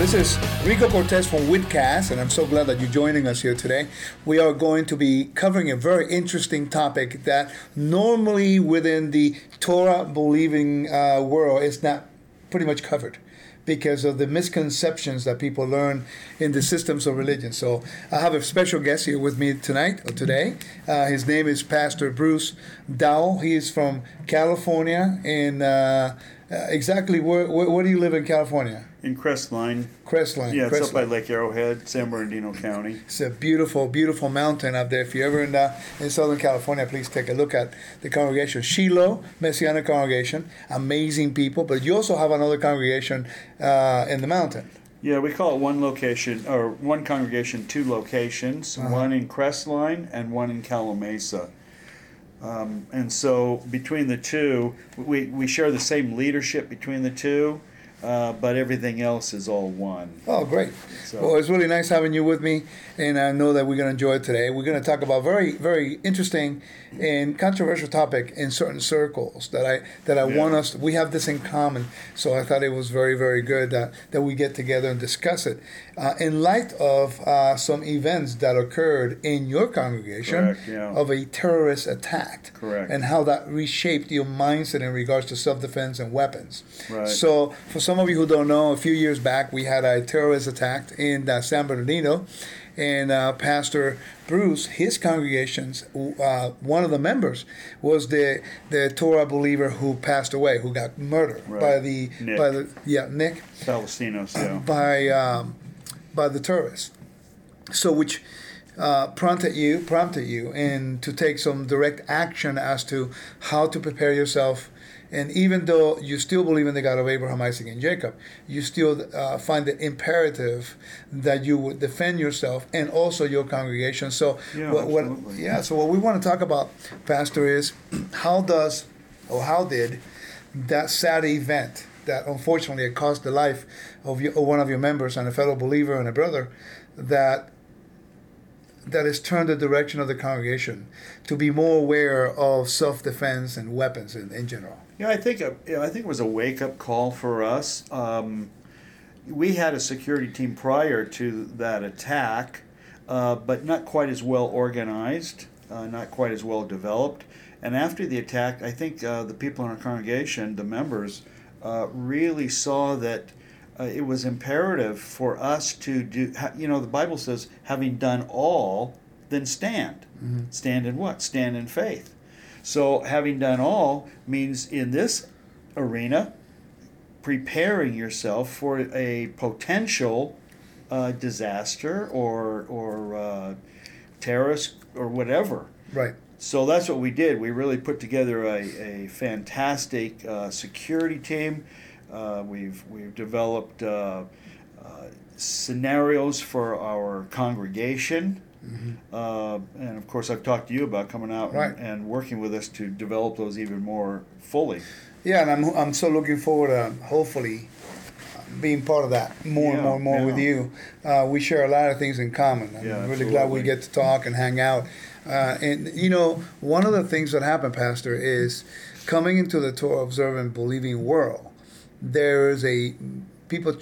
this is Rico Cortes from Whitcast, and I'm so glad that you're joining us here today. We are going to be covering a very interesting topic that normally within the Torah believing uh, world is not pretty much covered because of the misconceptions that people learn in the systems of religion. So I have a special guest here with me tonight or today. Uh, his name is Pastor Bruce Dow. He is from California. In uh, exactly where, where, where do you live in California? In Crestline. Crestline. Yeah, it's Crestline. up by Lake Arrowhead, San Bernardino County. It's a beautiful, beautiful mountain up there. If you're ever in, uh, in Southern California, please take a look at the congregation. Shiloh Messianic Congregation, amazing people. But you also have another congregation uh, in the mountain. Yeah, we call it one location, or one congregation, two locations, Uh-huh. one in Crestline and one in Calimesa. Um, and so between the two, we, we share the same leadership between the two, uh, but everything else is all one. Oh, great. So- Well, it's really nice having you with me, and I know that we're going to enjoy it today. We're going to talk about very, very interesting and controversial topic in certain circles that I that I want Yeah. us. We have this in common, so I thought it was very, very good that, that we get together and discuss it. Uh, in light of uh, some events that occurred in your congregation Correct, yeah. of a terrorist attack, Correct. and how that reshaped your mindset in regards to self-defense and weapons. Right. So, for some of you who don't know, a few years back we had a terrorist attack in uh, San Bernardino, and uh, Pastor Bruce, his congregation's uh, one of the members was the the Torah believer who passed away, who got murdered Right. by the Nick. by the yeah Nick Thalasinos, yeah. by um, by the terrorists. So which uh, prompted you prompted you and to take some direct action as to how to prepare yourself. And even though you still believe in the God of Abraham, Isaac, and Jacob, you still uh, find it imperative that you would defend yourself and also your congregation. So, Yeah, what, what, yeah. So, what we want to talk about, Pastor, is how does or how did that sad event that unfortunately it cost the life of, your, one of your members and a fellow believer and a brother that that has turned the direction of the congregation to be more aware of self-defense and weapons in, in general. Yeah, I think uh, yeah, I think it was a wake up call for us. Um, we had a security team prior to that attack, uh, but not quite as well organized, uh, not quite as well developed. And after the attack, I think uh, the people in our congregation, the members, uh, really saw that uh, it was imperative for us to do. You know, the Bible says, "Having done all, then stand." Stand in what? Stand in faith. So, having done all means in this arena, preparing yourself for a potential uh, disaster or or uh, terrorist or whatever. Right. So that's what we did. We really put together a, a fantastic uh, security team. Uh, we've we've developed uh, uh, scenarios for our congregation. Uh, and of course, I've talked to you about coming out Mm-hmm. Right. and, and working with us to develop those even more fully. Yeah, and I'm, I'm so looking forward to hopefully being part of that more and more and more with you. Uh, we share a lot of things in common. I'm Yeah, really glad we get to talk and hang out. Uh, and, you know, one of the things that happened, Pastor, is coming into the Torah observant, believing world, there is a, people,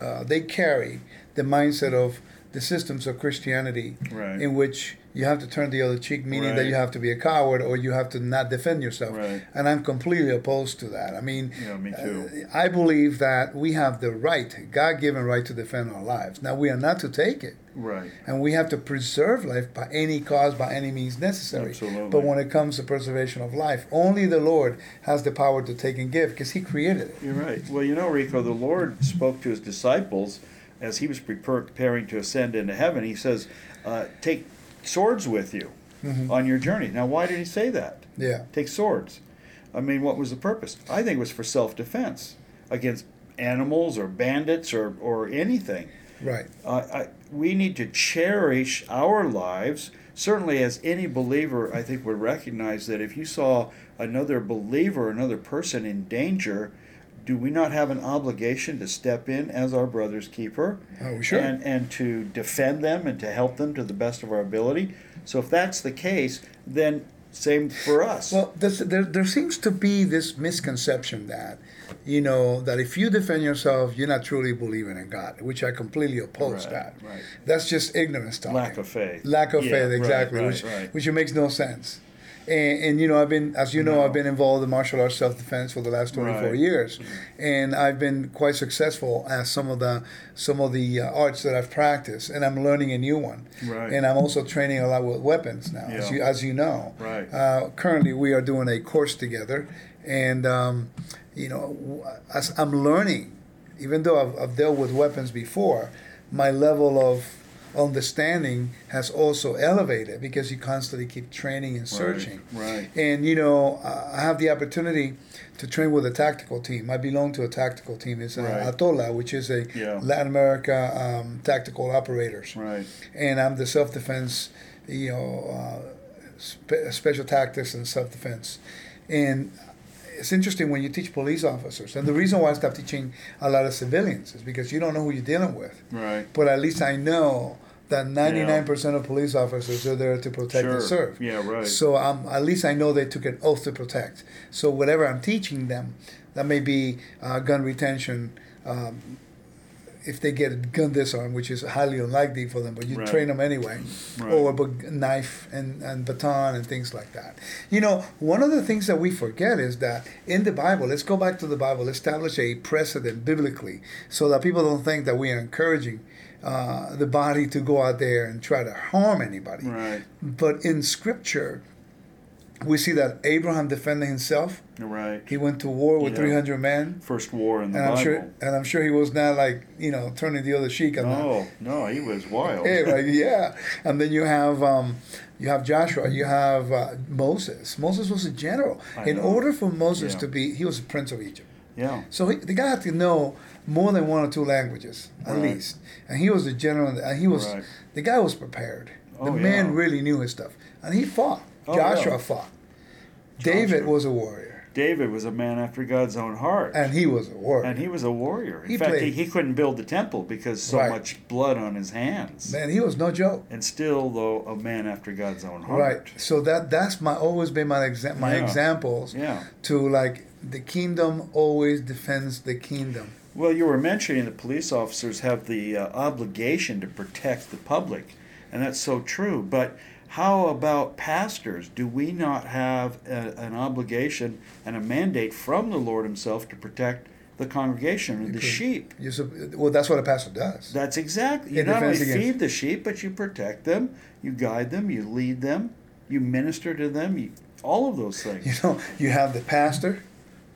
uh, they carry the mindset of the systems of Christianity Right. in which you have to turn the other cheek, meaning that you have to be a coward or you have to not defend yourself. Right. And I'm completely opposed to that. I mean, Yeah, me too. uh, I believe that we have the right, God given right to defend our lives. Now, we are not to take it. Right. And we have to preserve life by any cause, by any means necessary. Absolutely. But when it comes to preservation of life, only the Lord has the power to take and give because He created it. You're right. Well, you know, Rico, the Lord spoke to his disciples as he was preparing to ascend into heaven. He says, uh, Take swords with you on your journey. Now, why did he say that? Yeah. Take swords. I mean, what was the purpose? I think it was for self defense against animals or bandits or, or anything. Right. Uh, I, we need to cherish our lives. Certainly, as any believer, I think would recognize that if you saw another believer, another person in danger, do we not have an obligation to step in as our brother's keeper? Oh. And, and to defend them and to help them to the best of our ability? So, if that's the case, then same for us. Well, there, there seems to be this misconception that, you know, that if you defend yourself, you're not truly believing in God, which I completely oppose Right, that. right. That's just ignorance talking. Lack of faith. Lack of Yeah, faith, exactly, right, which right. which makes no sense. And, and you know, I've been, as you know, No. I've been involved in martial arts self defense for the last twenty four Right. years, and I've been quite successful at some of the some of the uh, arts that I've practiced, and I'm learning a new one. Right. And I'm also training a lot with weapons now, as you as you know. Right. Uh, currently, we are doing a course together, and um, you know, as I'm learning, even though I've, I've dealt with weapons before, my level of understanding has also elevated because you constantly keep training and searching. right. right. And you know, I have the opportunity to train with a tactical team. I belong to a tactical team. It's uh, Right. ATOLA, which is a Yeah. Latin America um, tactical operators Right. and I'm the self defense, you know, uh, spe- special tactics and self defense. And it's interesting when you teach police officers, and the reason why I stopped teaching a lot of civilians is because you don't know who you're dealing with. Right. But at least I know that 99% of police officers are there to protect Sure. and serve. Yeah, right. So um, at least I know they took an oath to protect. So whatever I'm teaching them, that may be uh, gun retention. Um, if they get a gun disarm, which is highly unlikely for them, but you Right. train them anyway, Right. or a knife and, and baton and things like that. You know, one of the things that we forget is that in the Bible, let's go back to the Bible, establish a precedent biblically so that people don't think that we are encouraging uh, the body to go out there and try to harm anybody. Right. But in Scripture, we see that Abraham defended himself. Right. He went to war with Yeah. 300 men. First war in the And I'm Bible. sure, and I'm sure he was not like you know turning the other cheek on that. No, no, he was wild. Like, yeah, and then you have um, you have Joshua, you have uh, Moses. Moses was a general. I In know. order for Moses Yeah. to be, he was a prince of Egypt. Yeah. So he, the guy had to know more than one or two languages at Right. least, and he was a general. And he was Right. the guy was prepared. The Oh, man yeah. really knew his stuff, and he fought. Oh, Joshua yeah. fought. David was a warrior, David was a man after God's own heart. and he was a warrior. And he was a warrior. In He fact, he, he couldn't build the temple because so Right. much blood on his hands. man, he was no joke. And still, though, a man after God's own heart. Right. So that that's my always been my exa- my Yeah. examples Yeah. to like the kingdom always defends the kingdom. Well, you were mentioning that police officers have the uh, obligation to protect the public, and that's so true. But how about pastors? Do we not have a, an obligation and a mandate from the Lord Himself to protect the congregation, the could- sheep? Sup- well, that's what a pastor does. That's exactly. You not only against- feed the sheep, but you protect them, you guide them, you lead them, you minister to them, you, all of those things. You know, you have the pastor,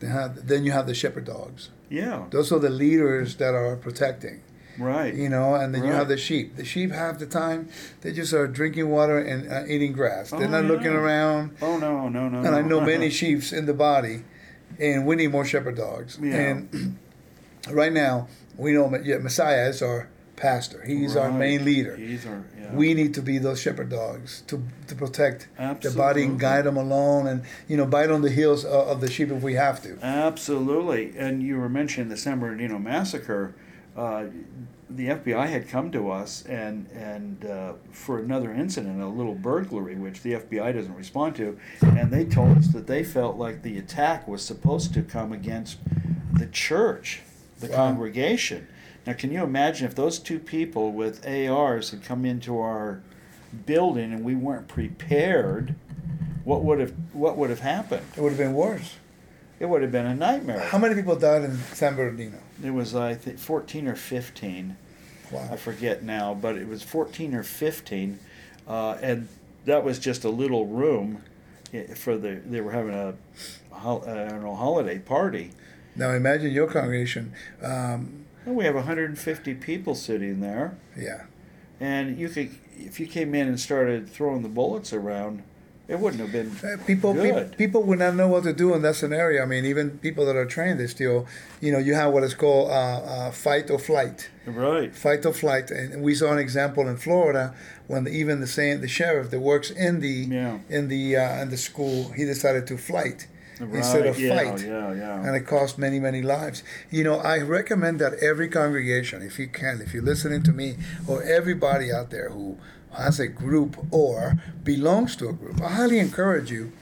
then you have the shepherd dogs. Yeah, Those are the leaders that are protecting. Right. You know, and then you have the sheep. The sheep half the time they just are drinking water and uh, eating grass. They're Oh, not looking around. Oh no, no, no. and I know many sheep's in the body, and we need more shepherd dogs. Yeah. And right now, we know yeah, Messiah is our pastor. He's our main leader. He's our, yeah. We need to be those shepherd dogs to, to protect the body and guide them along, and you know, bite on the heels of, of the sheep if we have to. Absolutely. And you were mentioning the San Bernardino massacre. Uh, the FBI had come to us and and uh, for another incident, a little burglary, which the FBI doesn't respond to, and they told us that they felt like the attack was supposed to come against the church, the Wow. congregation. Now, can you imagine if those two people with ARs had come into our building and we weren't prepared? What would have what would have happened? It would have been worse. It would have been a nightmare. How many people died in San Bernardino? It was I think fourteen or fifteen. Wow. I forget now, but it was fourteen or fifteen, uh, and that was just a little room for the. They were having a, don't know, holiday party. Now imagine your congregation. Um, we have 150 people sitting there, yeah. and you could, if you came in and started throwing the bullets around, it wouldn't have been Uh, People, pe- good. people would not know what to do in that scenario. I mean, even people that are trained, they still, you know, you have what is called uh, uh, fight or flight. right. Fight or flight, and we saw an example in Florida when the, even the same the sheriff that works in the Yeah. in the uh, in the school, he decided to flight Right. instead of yeah, fight. Yeah, yeah. and it cost many many lives you know i recommend that every congregation if you can if you're listening to me or everybody out there who has a group or belongs to a group, I highly encourage you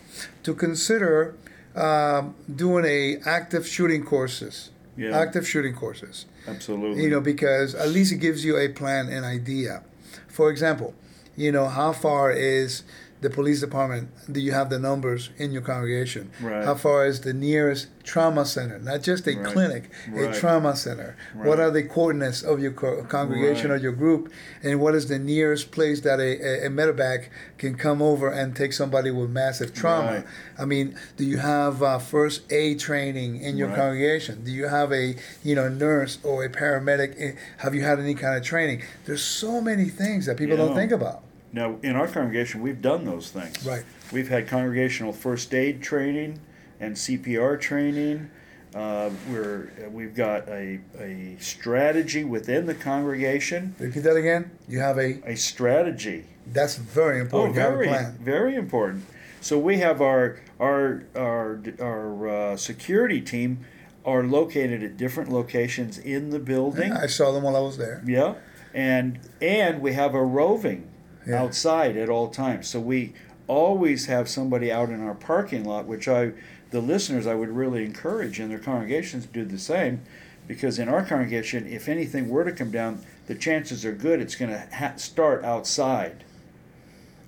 to consider um, doing a active shooting courses. Yeah. Active shooting courses. Absolutely. You know, because at least it gives you a plan, an idea. For example, you know, how far is the police department? Do you have the numbers in your congregation? Right. How far is the nearest trauma center? Not just a Right. clinic, Right. a trauma center. What are the coordinates of your co- congregation or your group? And what is the nearest place that a, a, a medevac can come over and take somebody with massive trauma? Right. I mean, do you have uh, first aid training in your Right. congregation? Do you have a you know nurse or a paramedic? Eh, Have you had any kind of training? There's so many things that people don't think about. Now, in our congregation, we've done those things. Right. We've had congregational first aid training and CPR training. Uh, we're we've got a, a strategy within the congregation. Repeat that again. You have a. A strategy. That's very Oh, important. you have a very plan. very important. So we have our our our our uh, security team are located at different locations in the building. I saw them while I was there. Yeah, and and we have a roving Yeah. outside at all times. So we always have somebody out in our parking lot, which I, the listeners, I would really encourage in their congregations to do the same, because in our congregation, if anything were to come down, the chances are good it's going to ha- start outside,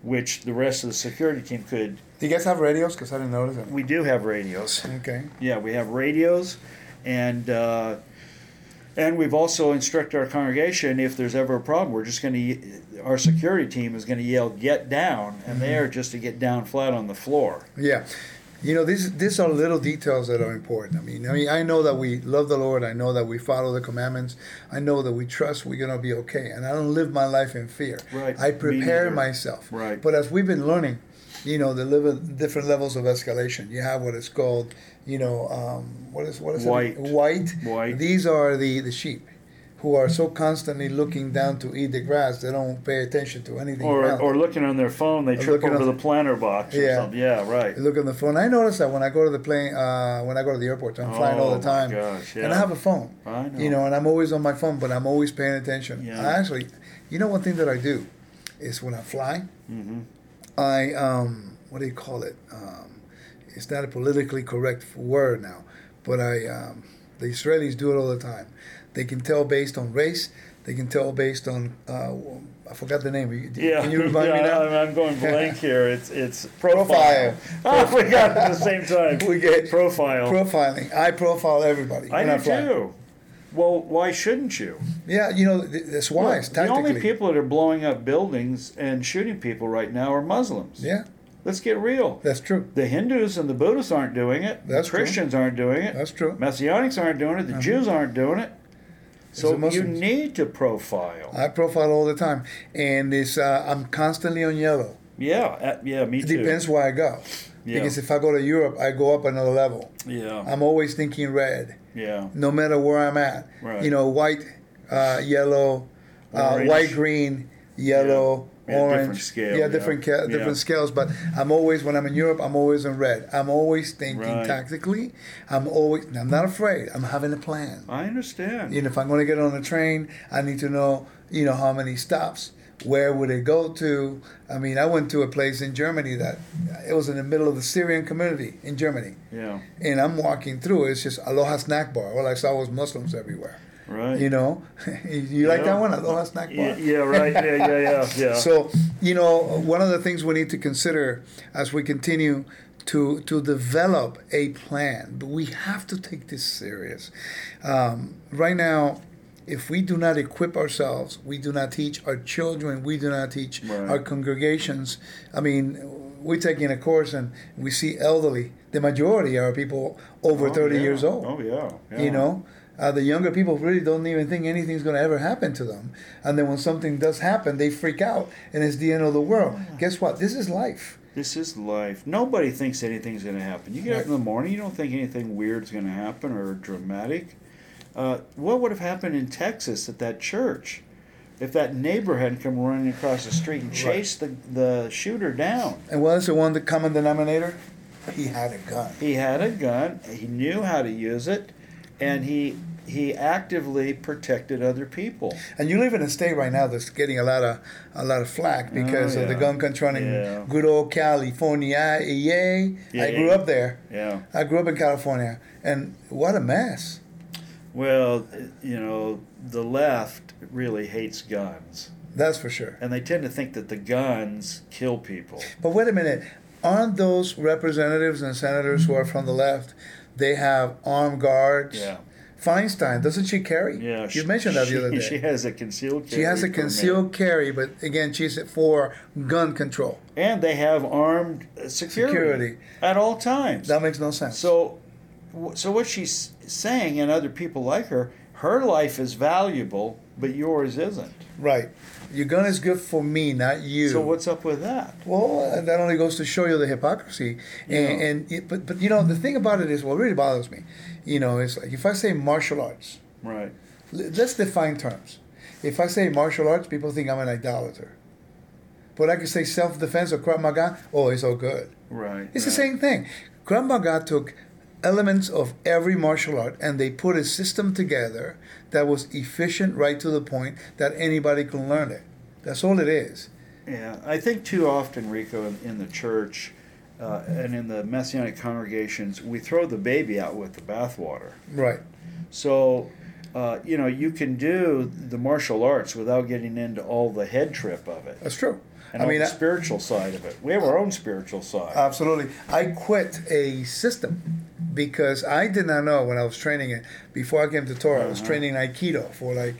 which the rest of the security team could. Do you guys have radios? Because I didn't notice it. We do have radios. Okay. Yeah, we have radios, and uh, and we've also instructed our congregation if there's ever a problem, we're just going to our security team is going to yell "Get down," and mm-hmm. they are just to get down flat on the floor. Yeah. You know, these these are little details that are important. I mean, I mean, I know that we love the Lord. I know that we follow the commandments. I know that we trust we're gonna be okay. And I don't live my life in fear. Right. I prepare myself. Right. But as we've been learning, you know, the different levels of escalation. You have what is called, you know, um, what is what is White. it? White. White. These are the the sheep. Who are so constantly looking down to eat the grass, they don't pay attention to anything Or, else. or looking on their phone, they Or trip over the planter box or Yeah. something. Yeah, right. Look on the phone. I notice that when I go to the plane, uh, when I go to the airport, I'm flying all Oh, the time, gosh, and I have a phone. I know. You know, and I'm always on my phone, but I'm always paying attention. Yeah. I actually, you know, one thing that I do is when I fly, hmm I um, what do you call it? Um, it's not a politically correct word now, but I um, the Israelis do it all the time. They can tell based on race. They can tell based on uh, I forgot the name. You- Yeah. Can you remind yeah, me now? I'm, going blank here. It's it's Profile. profile. Oh, we got it at the same time. We get profile. Profiling. I profile everybody. I do fly. too. Well, why shouldn't you? Yeah, you know, that's wise, Look, the only people that are blowing up buildings and shooting people right now are Muslims. Yeah, Let's get real. that's true. The Hindus and the Buddhists aren't doing it. That's true. Christians aren't doing it. That's true. Messianics aren't doing it. The Uh-huh. Jews aren't doing it. So you need to profile. I profile all the time, and it's uh, I'm constantly on yellow. yeah, uh, yeah, me It too. depends where I go. Yeah. Because if I go to Europe, I go up another level. Yeah, I'm always thinking red, yeah, no matter where I'm at. Right. You know, white, uh, yellow, uh, white, green, yellow, Yeah, different orange. scale, yeah, yeah. different ca- different Yeah. scales. But I'm always when I'm in Europe, I'm always in red. I'm always thinking Right. tactically. I'm always. I'm not afraid. I'm having a plan. I understand. You know, if I'm going to get on a train, I need to know, you know, how many stops. Where would it go to? I mean, I went to a place in Germany that it was in the middle of the Syrian community in Germany, yeah, and I'm walking through. It's just Aloha Snack Bar. All I saw was Muslims everywhere. Right. You know, you like that one, Aloha Snack Bar. yeah, yeah, right. Yeah, yeah, yeah, yeah. So, you know, one of the things we need to consider as we continue to to develop a plan, but we have to take this serious. Um, right now, if we do not equip ourselves, we do not teach our children, we do not teach Right. our congregations. I mean, we're taking a course and we see elderly. The majority are people over Oh, 30 yeah. years old Oh yeah, yeah. you know uh, the younger people really don't even think anything's going to ever happen to them and then when something does happen they freak out and it's the end of the world guess what this is life This is life. Nobody thinks anything's going to happen. You get up in the morning, you don't think anything weird's going to happen or dramatic. Uh, what would have happened in Texas at that church if that neighbor hadn't come running across the street and Right. chased the, the shooter down? and what is the one the common denominator he had a gun He had a gun. He knew how to use it, and he he actively protected other people. And you live in a state right now that's getting a lot of a lot of flack oh, because Oh, of the gun control in Yeah. good old California. Yay! I Yeah. grew up there. Yeah. I grew up in California, and what a mess. Well, you know, the left really hates guns. That's for sure. And they tend to think that the guns kill people. But wait a minute, aren't those representatives and senators who are from the left? They have armed guards. Yeah. Feinstein doesn't she carry? Yeah. You she- mentioned that the other day. She has a concealed carry. She has a concealed carry, but again, she's for gun control. And they have armed uh, security, Security. at all times. That makes no sense. So, so what she's saying, and other people like her, her life is valuable, but yours isn't. right, your gun is good for me, not you. So what's up with that? Well, that only goes to show you the hypocrisy. And, Yeah. and it, but but you know the thing about it is what really bothers me, you know, is like if I say martial arts, Right. l- let's define terms. If I say martial arts, people think I'm an idolater. But I can say self defense or Krav Maga. Oh, it's all good. Right. It's the same thing. Krav Maga took elements of every martial art and they put a system together that was efficient right to the point that anybody can learn it. That's all it is. Yeah, I think too often, Rico, in, in the church uh, and in the messianic congregations, we throw the baby out with the bathwater. Right. So, uh, you know, you can do the martial arts without getting into all the head trip of it That's true. and I mean, the spiritual side of it. We have our own spiritual side. Absolutely. I quit a system because I did not know when I was training it. Before I came to Torah, I was Uh-huh. training Aikido for like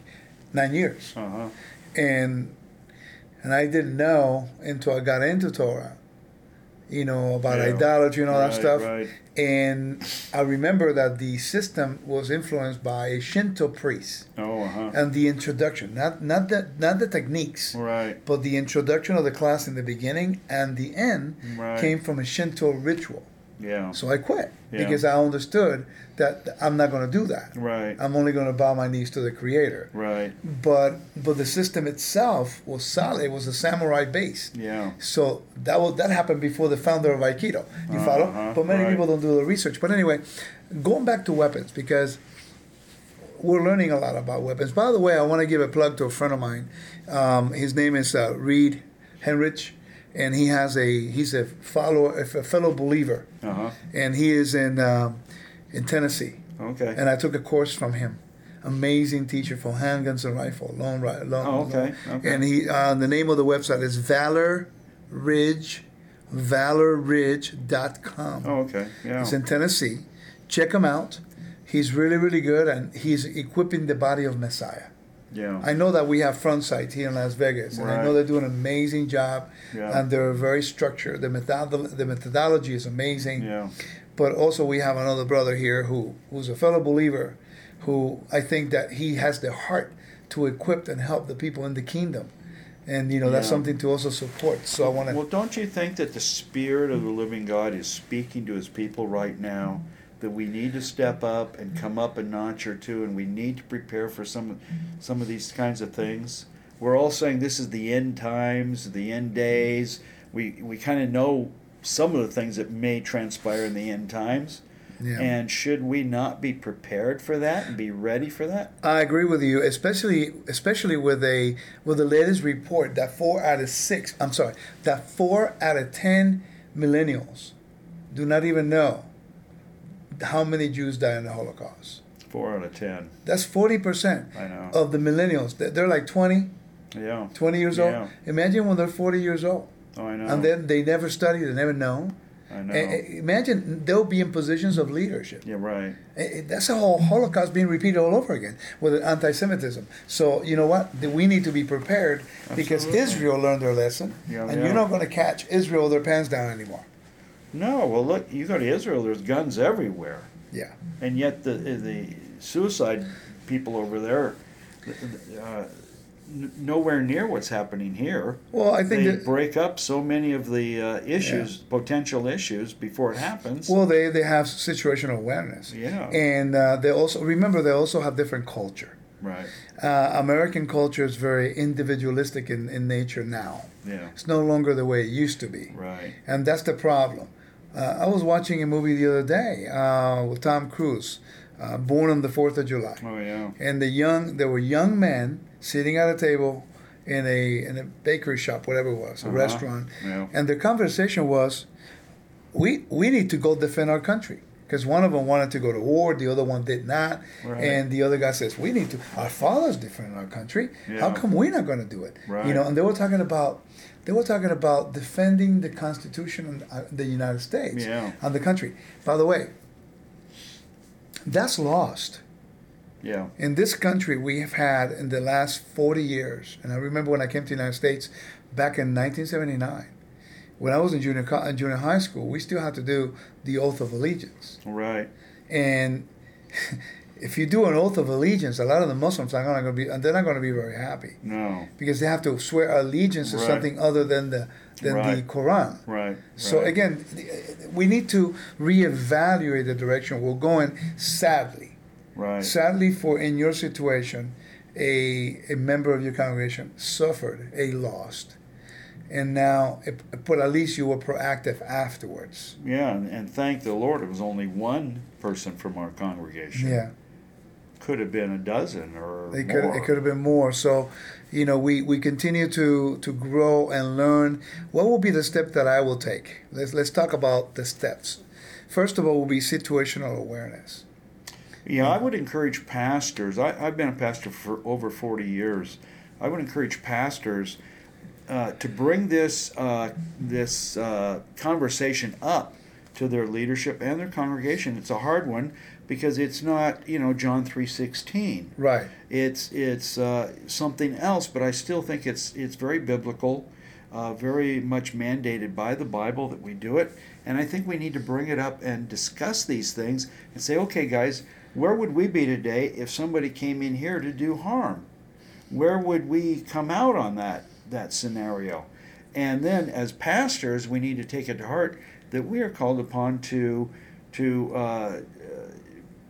nine years. Uh huh. And and I didn't know until I got into Torah, you know, about Yeah. idolatry and all that stuff. right. And I remember that the system was influenced by a Shinto priest Oh, uh huh. and the introduction, not not the not the techniques, Right. but the introduction of the class in the beginning and the end Right. came from a Shinto ritual. Yeah. So I quit Yeah. because I understood that I'm not going to do that. Right. I'm only going to bow my knees to the Creator. Right. But but the system itself was solid. It was a samurai base. Yeah. So that was that happened before the founder of Aikido. You follow? Uh-huh, But many right. people don't do the research. But anyway, going back to weapons because we're learning a lot about weapons. By the way, I want to give a plug to a friend of mine. Um, his name is uh, Reed Henrich, and he has a he's a follower, a fellow believer, Uh huh. and he is in um, in Tennessee. Okay. And I took a course from him. Amazing teacher for handguns and rifle, long rifle. Long, Oh, okay, long- okay. And he uh, the name of the website is Valor Ridge, ValorRidge.com. oh, okay. Yeah. It's in Tennessee. Check him out. He's really, really good, and he's equipping the body of Messiah. Yeah. I know that we have Front Sights here in Las Vegas, and I know they're doing an amazing job, Yeah. and they're very structured. The, method- the methodology is amazing yeah. but also we have another brother here who who's a fellow believer who I think that he has the heart to equip and help the people in the kingdom and you know that's something to also support so I want to Well, don't you think that the Spirit of the living God is speaking to his people right now? That we need to step up and come up a notch or two, and we need to prepare for some, some of these kinds of things. We're all saying this is the end times, the end days. We we kind of know some of the things that may transpire in the end times. yeah. And should we not be prepared for that and be ready for that? I agree with you especially especially with a with the latest report that 4 out of 6 I'm sorry that 4 out of 10 millennials do not even know how many Jews died in the Holocaust Four out of ten. that's 40% I know. of the millennials They're- like 20 Yeah. 20 years Yeah. old. Imagine when they're 40 years old. Oh, I know. And then they never study, they never know. I know. Imagine they'll be in positions of leadership. yeah. Right. That's a whole Holocaust being repeated all over again with anti-Semitism. So you know what? We need to be prepared because Israel learned their lesson, Yeah, and yeah. you're not going to catch Israel with their pants down anymore. No, well, look, you go to Israel. There's guns everywhere, Yeah. and yet the the suicide people over there, uh, n- nowhere near what's happening here. Well, I think They that. break up so many of the uh, issues, potential issues, before it happens. Well, they, they have situational awareness. Yeah. And uh, they also remember they also have different culture. right. Uh, American culture is very individualistic in, in nature now. Yeah. It's no longer the way it used to be. Right. And that's the problem. Uh, I was watching a movie the other day uh, with Tom Cruise, uh, born on the Fourth of July. Oh yeah. And the young, there were young men sitting at a table in a in a bakery shop, whatever it was, a Uh-huh. restaurant, Yeah. and their conversation was, "We we need to go defend our country." Because one of them wanted to go to war, the other one did not, Right. and the other guy says, "We need to. Our fathers defend our country. How come we're not going to do it?" Right. You know, and they were talking about they were talking about defending the Constitution of uh, the United States Yeah. and the country. By the way, that's lost Yeah. in this country we have had in the last 40 years and i remember when i came to the united states back in 1979 when i was in junior, co- junior high school we still had to do the oath of allegiance Right. and if you do an oath of allegiance a lot of the muslims are not going to be and they're not going to be very happy No. because they have to swear allegiance to Right. something other than the than the Right. quran Right. so right. again we need to reevaluate the direction we're going sadly Right. Sadly, for in your situation, a, a member of your congregation suffered a loss, and now, it, but at least you were proactive afterwards. Yeah, and, and thank the Lord, it was only one person from our congregation. Yeah, Could have been a dozen or it could more. it could have been more. So, you know, we, we continue to to grow and learn. What will be the step that I will take? Let's let's talk about the steps. First of all, will be situational awareness. Yeah, I would encourage pastors. I, I've been a pastor for over 40 years. I would encourage pastors uh, to bring this uh, this uh, conversation up to their leadership and their congregation. It's a hard one because it's not you know John 3:16. Right. It's it's uh, something else, but I still think it's it's very biblical, uh, very much mandated by the Bible that we do it. And I think we need to bring it up and discuss these things and say, okay, guys, where would we be today if somebody came in here to do harm? Where would we come out on that that scenario? And then, as pastors, we need to take it to heart that we are called upon to to uh,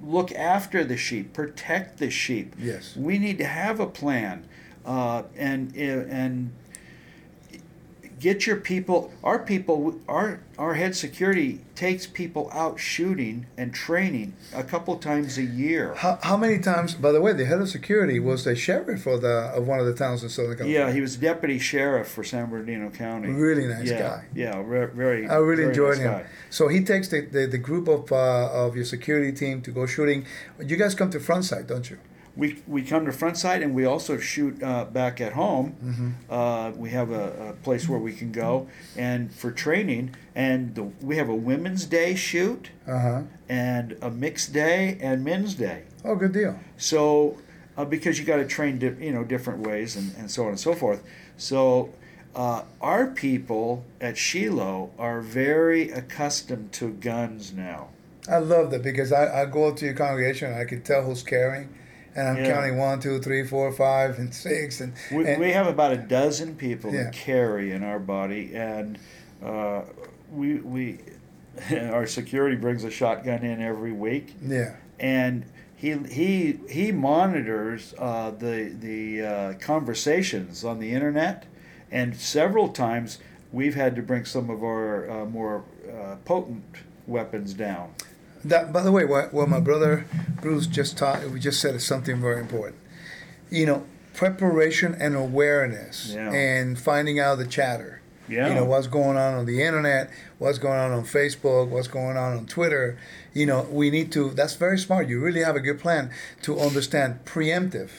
look after the sheep, protect the sheep. Yes. We need to have a plan, uh, and and get your people. Our people, our our head security takes people out shooting and training a couple times a year. How, how many times? By the way, the head of security was the sheriff of the of one of the towns in Southern California. Yeah, he was deputy sheriff for San Bernardino County. Really nice yeah, guy. Yeah, re- very. I really very enjoyed nice him. guy. So he takes the, the, the group of uh, of your security team to go shooting. You guys come to Front Sight, don't you? We, we come to Front Sight and we also shoot uh, back at home. Mm-hmm. Uh, we have a, a place where we can go and for training. And the, we have a women's day shoot Uh huh. and a mixed day and men's day. Oh, good deal. So uh, because you got to train di- you know different ways and, and so on and so forth. So uh, our people at Shiloh are very accustomed to guns now. I love that because I, I go up to your congregation and I can tell who's carrying, and I'm Yeah. counting one, two, three, four, five, and six, and, We, and we have about a dozen people Yeah. that carry in our body, and uh, we we our security brings a shotgun in every week, yeah, and he he he monitors uh, the the uh, conversations on the internet, and several times we've had to bring some of our uh, more uh, potent weapons down. That, by the way, what, what my brother Bruce just taught, we just said is something very important. You know, preparation and awareness, Yeah. and finding out the chatter. Yeah. You know what's going on on the internet, what's going on on Facebook, what's going on on Twitter. You know, we need to. That's very smart. You really have a good plan to understand preemptive.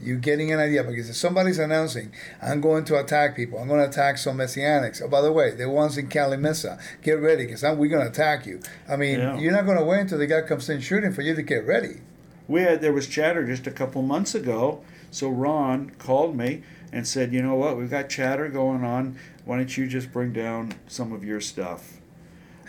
You getting an idea because if somebody's announcing, I'm going to attack people. I'm going to attack some messianics. Oh, by the way, the ones in Calimesa, get ready because we're going to attack you. I mean, Yeah. you're not going to wait until the guy comes in shooting for you to get ready. We had there was chatter just a couple months ago. So Ron called me and said, "You know what? We've got chatter going on. Why don't you just bring down some of your stuff?"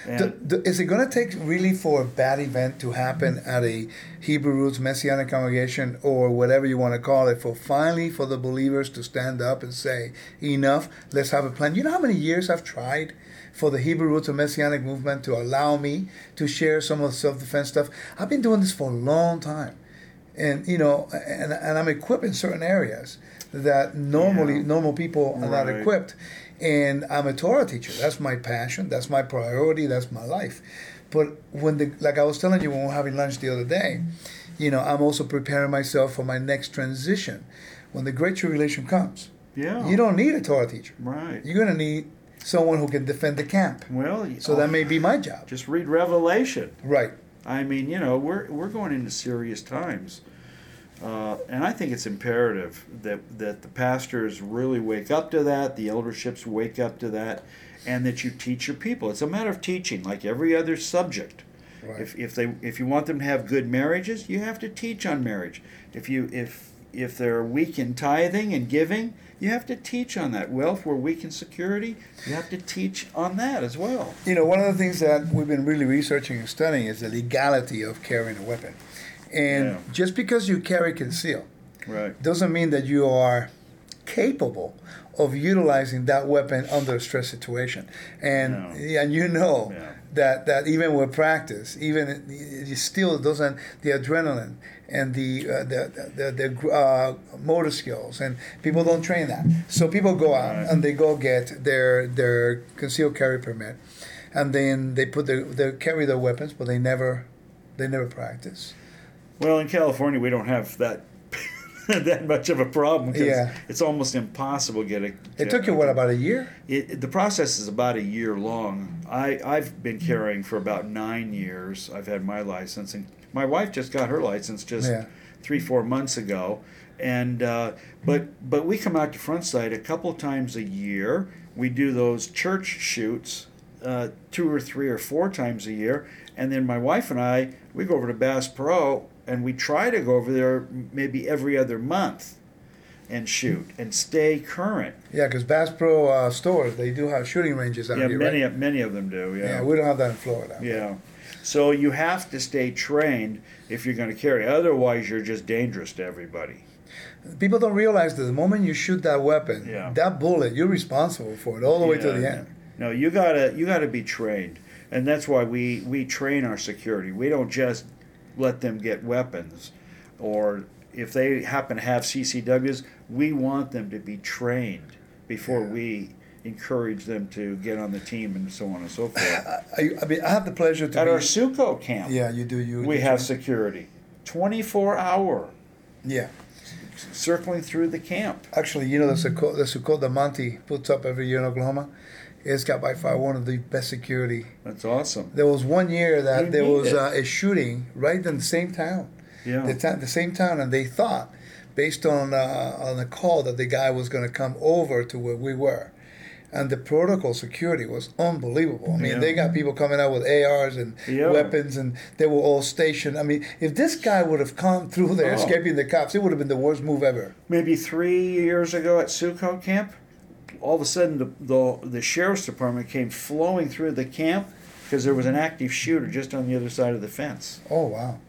The- the- is it going to take really for a bad event to happen at a Hebrew roots Messianic congregation or whatever you want to call it for finally for the believers to stand up and say, enough, let's have a plan? You know how many years I've tried for the Hebrew roots Messianic movement to allow me to share some of the self defense stuff? I've been doing this for a long time. And, you know, and, and I'm equipped in certain areas that normally Yeah. normal people are not equipped. And I'm a Torah teacher. That's my passion. That's my priority. That's my life. But when the like I was telling you when we were having lunch the other day, you know, I'm also preparing myself for my next transition. When the Great Tribulation comes, Yeah. you don't need a Torah teacher. Right. You're gonna need someone who can defend the camp. Well, So that oh, may be my job. just read Revelation. Right. I mean, you know, we're we're going into serious times, uh, and I think it's imperative that that the pastors really wake up to that, the elderships wake up to that, and that you teach your people. It's a matter of teaching, like every other subject. Right. If, if they if you want them to have good marriages, you have to teach on marriage. If you if if they're weak in tithing and giving, you have to teach on that. Well, if we're weak in security, you have to teach on that as well. You know, one of the things that we've been really researching and studying is the legality of carrying a weapon. And Yeah. just because you carry conceal Right. doesn't mean that you are capable of utilizing that weapon under a stress situation. And No. yeah, and you know Yeah. that that even with practice, even you still doesn't the adrenaline and the uh, the the, the uh, motor skills and people don't train that. So people go out Right. and they go get their their concealed carry permit, and then they put their they carry their weapons, but they never they never practice. Well, in California, we don't have that that much of a problem because Yeah. it's almost impossible to get a. It took you what about a year? It, it- the process is about a year long. I I've been carrying for about nine years. I've had my license, and my wife just got her license just Yeah. three four months ago. And uh, but but we come out to Front Sight a couple times a year. We do those church shoots uh, two or three or four times a year, and then my wife and I we go over to Bass Pro and we try to go over there maybe every other month and shoot and stay current. Yeah, because Bass Pro uh, stores they do have shooting ranges out Yeah, here, many right? of many of them do. Yeah, yeah, we don't have that in Florida. Yeah. So you have to stay trained if you're going to carry. Otherwise, you're just dangerous to everybody. People don't realize that the moment you shoot that weapon, Yeah. that bullet, you're responsible for it all the way to the end. No, you gotta you gotta be trained, and that's why we we train our security. We don't just let them get weapons, or if they happen to have CCWs, we want them to be trained before Yeah. we encourage them to get on the team and so on and so forth. I, I mean, I have the pleasure to At be. our Sukkot camp, yeah, you do. You. we you have do. security, twenty four hour Yeah, circling through the camp. actually, you know the Sukkot, the Sukkot that Monty puts up every year in Oklahoma. It's got by far one of the best security. That's awesome. There was one year that You there was uh, a shooting right in the same town. Yeah. the, ta- the same town, and they thought, based on uh, on a call, that the guy was going to come over to where we were, and the protocol security was unbelievable. I mean, Yeah. they got people coming out with ARs and Yeah. weapons, and they were all stationed. I mean, if this guy would have come through there, Oh. escaping the cops, it would have been the worst move ever. maybe three years ago at Sukkot camp, all of a sudden the, the, the sheriff's department came flowing through the camp because there was an active shooter just on the other side of the fence. Oh wow.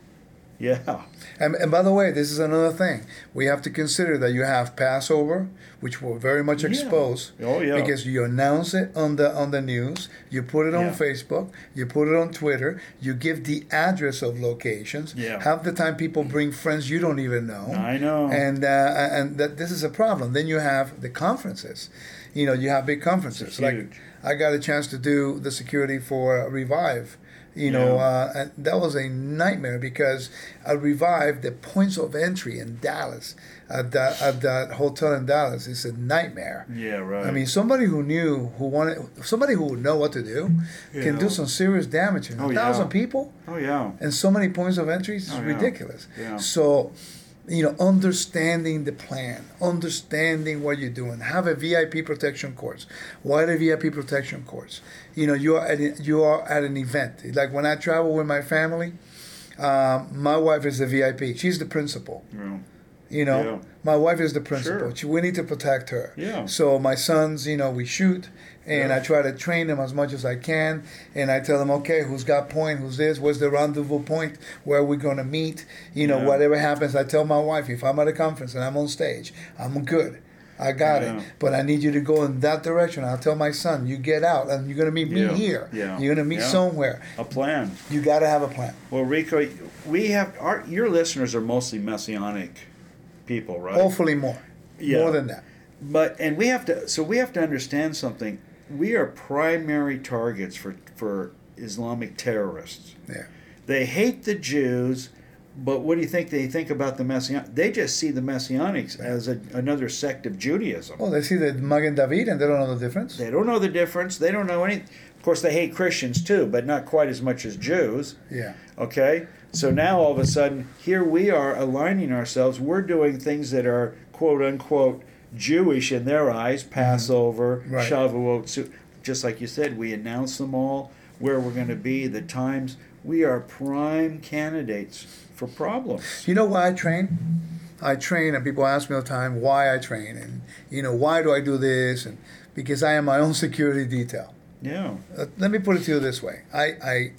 Yeah. And, and by the way, this is another thing. We have to consider that you have Passover, which will very much Yeah. Oh, yeah. Because you announce it on the on the news, you put it on Yeah. Facebook, you put it on Twitter, you give the address of locations. Yeah. Half the time, people bring friends you don't even know. I know. And uh, and that this is a problem. Then you have the conferences. You know, you have big conferences. Like. I got a chance to do the security for Revive. You know, Yeah. uh, and that was a nightmare because at Revive, the points of entry in Dallas, at that, at that hotel in Dallas, is a nightmare. Yeah, right. I mean, somebody who knew, who wanted, somebody who would know what to do, can Yeah. do some serious damage. And Oh, a yeah. thousand people oh, yeah. and so many points of entry is Oh, yeah. ridiculous. Yeah. So, you know, understanding the plan, understanding what you're doing, have a VIP protection course. Why the VIP protection course? You know, you are at a, you are at an event. Like when I travel with my family, um, my wife is the VIP. She's the principal. Yeah. You know, Yeah. my wife is the principal. Sure. She- We need to protect her. Yeah. So my sons, you know, we shoot, and. I try to train them as much as I can, and I tell them, okay, who's got point, who's this, where's the rendezvous point, where are we gonna meet? You know, Yeah. whatever happens, I tell my wife, if I'm at a conference and I'm on stage, I'm good. I got Yeah. it, but I need you to go in that direction. I'll tell my son, you get out, and you're gonna meet me Yeah. here. Yeah. You're gonna meet somewhere. A plan. You got to have a plan. Well, Rico, we have our your listeners are mostly messianic people, right? Hopefully more, Yeah. more than that. but and we have to so we have to understand something. We are primary targets for for Islamic terrorists. Yeah. They hate the Jews, but what do you think they think about the Messianic? They just see the Messianics as a, another sect of Judaism. Oh, they see the Magen David and they don't know the difference. They don't know the difference. They don't know any. Of course, they hate Christians too, but not quite as much as Jews. Yeah. Okay? So now all of a sudden, here we are aligning ourselves. We're doing things that are quote unquote Jewish in their eyes Passover, Mm-hmm. Right. Shavuot. Just like you said, we announce them all, where we're going to be, the times. We are prime candidates for problems. You know why I train? I train, and people ask me all the time why I train, and you know why do I do this, and because I am my own security detail. Yeah. Uh, let me put it to you this way: I, I